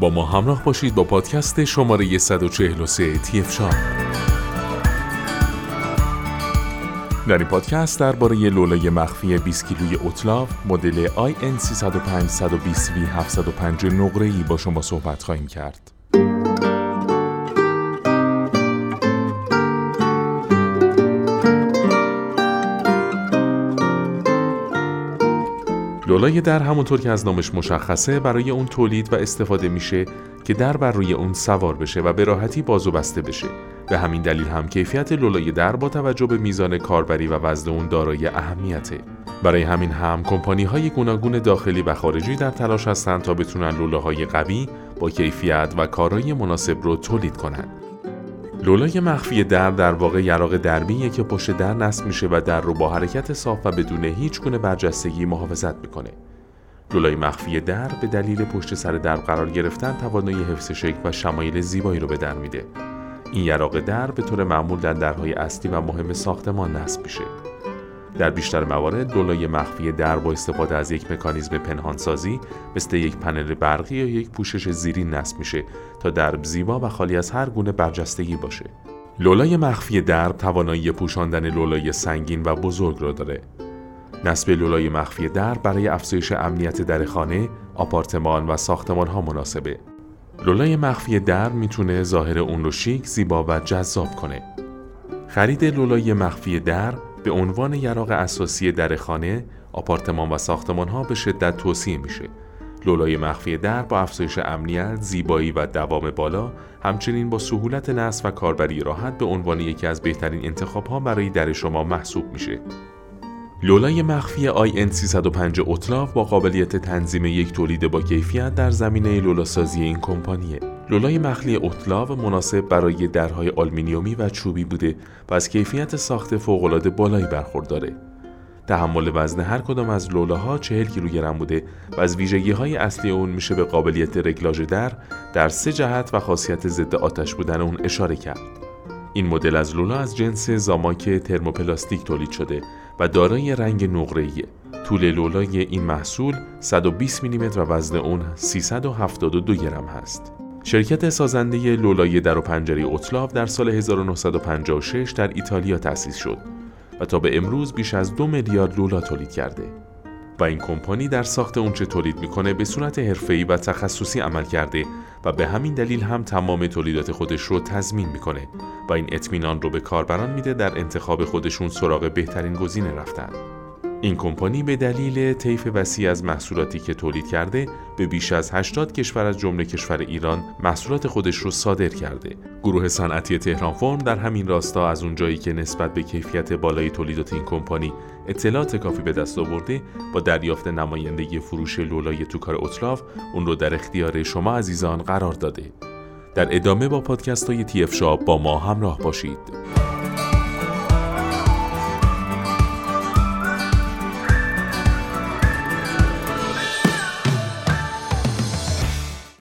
با ما همراه باشید با پادکست شماره 143 تیف شاب در این پادکست درباره لولای مخفی 20 کیلوی اوتلاف مدل IN 305 120 v 705 نقره ای با شما صحبت خواهیم کرد. لولای در همونطور که از نامش مشخصه برای اون تولید و استفاده میشه که در بر روی اون سوار بشه و به راحتی باز و بسته بشه. به همین دلیل هم کیفیت لولای در با توجه به میزان کاربری و وزن اون دارای اهمیته. برای همین هم کمپانی های گوناگون داخلی و خارجی در تلاش هستند تا بتونن لولاهای قوی با کیفیت و کارایی مناسب رو تولید کنند لولای مخفی در در واقع یراق دربیه که پشت در نصب میشه و در رو با حرکت صاف و بدون هیچ گونه برجستگی محافظت می‌کنه. لولای مخفی در به دلیل پشت سر در قرار گرفتن توانایی حفظ شکل و شمایل زیبایی رو به در میده. این یراق در به طور معمول در درهای اصلی و مهم ساختمان نصب میشه. در بیشتر موارد لولای مخفی در با استفاده از یک مکانیزم پنهانسازی مثل یک پنل برقی یا یک پوشش زیری نصب میشه تا درب زیبا و خالی از هر گونه برجستگی باشه. لولای مخفی درب توانایی پوشاندن لولای سنگین و بزرگ را داره. نصب لولای مخفی در برای افزایش امنیت در خانه، آپارتمان و ساختمان ها مناسبه. لولای مخفی در می‌تونه ظاهر اون رو شیک، زیبا و جذاب کنه. خرید لولای مخفی در به عنوان یراق اساسی در خانه، آپارتمان و ساختمان ها به شدت توصیه میشه. لولای مخفی در با افزایش امنیت، زیبایی و دوام بالا، همچنین با سهولت نصب و کاربری راحت به عنوان یکی از بهترین انتخاب ها برای در شما محسوب میشه. لولای مخفی IN305 اوتلاو با قابلیت تنظیم یک تولید با کیفیت در زمینه لولاسازی این کمپانیه. لولای مخفی اوتلاو مناسب برای درهای آلومینیومی و چوبی بوده و از کیفیت ساخت فوق‌العاده بالایی برخورداره. تحمل وزن هر کدام از لولاها 40 کیلوگرم بوده و از ویژگی های اصلی اون میشه به قابلیت رگلاژ در سه جهت و خاصیت ضد آتش بودن اون اشاره کرد. این مدل از لولا از جنس زاماک ترموپلاستیک تولید شده و دارای رنگ نقره‌ایه. طول لولای این محصول 120 میلیمتر و وزن اون 372 گرم هست. شرکت سازنده لولای در و پنجره اوتلاف در سال 1956 در ایتالیا تأسیس شد و تا به امروز بیش از دو میلیارد لولا تولید کرده. و این کمپانی در ساخت اونچه تولید می‌کنه به صورت حرفه‌ای و تخصصی عمل کرده و به همین دلیل هم تمام تولیدات خودش رو تضمین می‌کنه و این اطمینان رو به کاربران میده در انتخاب خودشون سراغ بهترین گزینه رفتن. این کمپانی به دلیل طیف وسیع از محصولاتی که تولید کرده به بیش از 80 کشور از جمله کشور ایران محصولات خودش رو صادر کرده. گروه صنعتی تهران فرم در همین راستا از اونجایی که نسبت به کیفیت بالای تولیدات این کمپانی اطلاعات کافی به دست آورده با دریافت نمایندگی فروش لولای توکار اوتلاف اون رو در اختیار شما عزیزان قرار داده. در ادامه با پادکست های تی شاب با ما همراه باشید.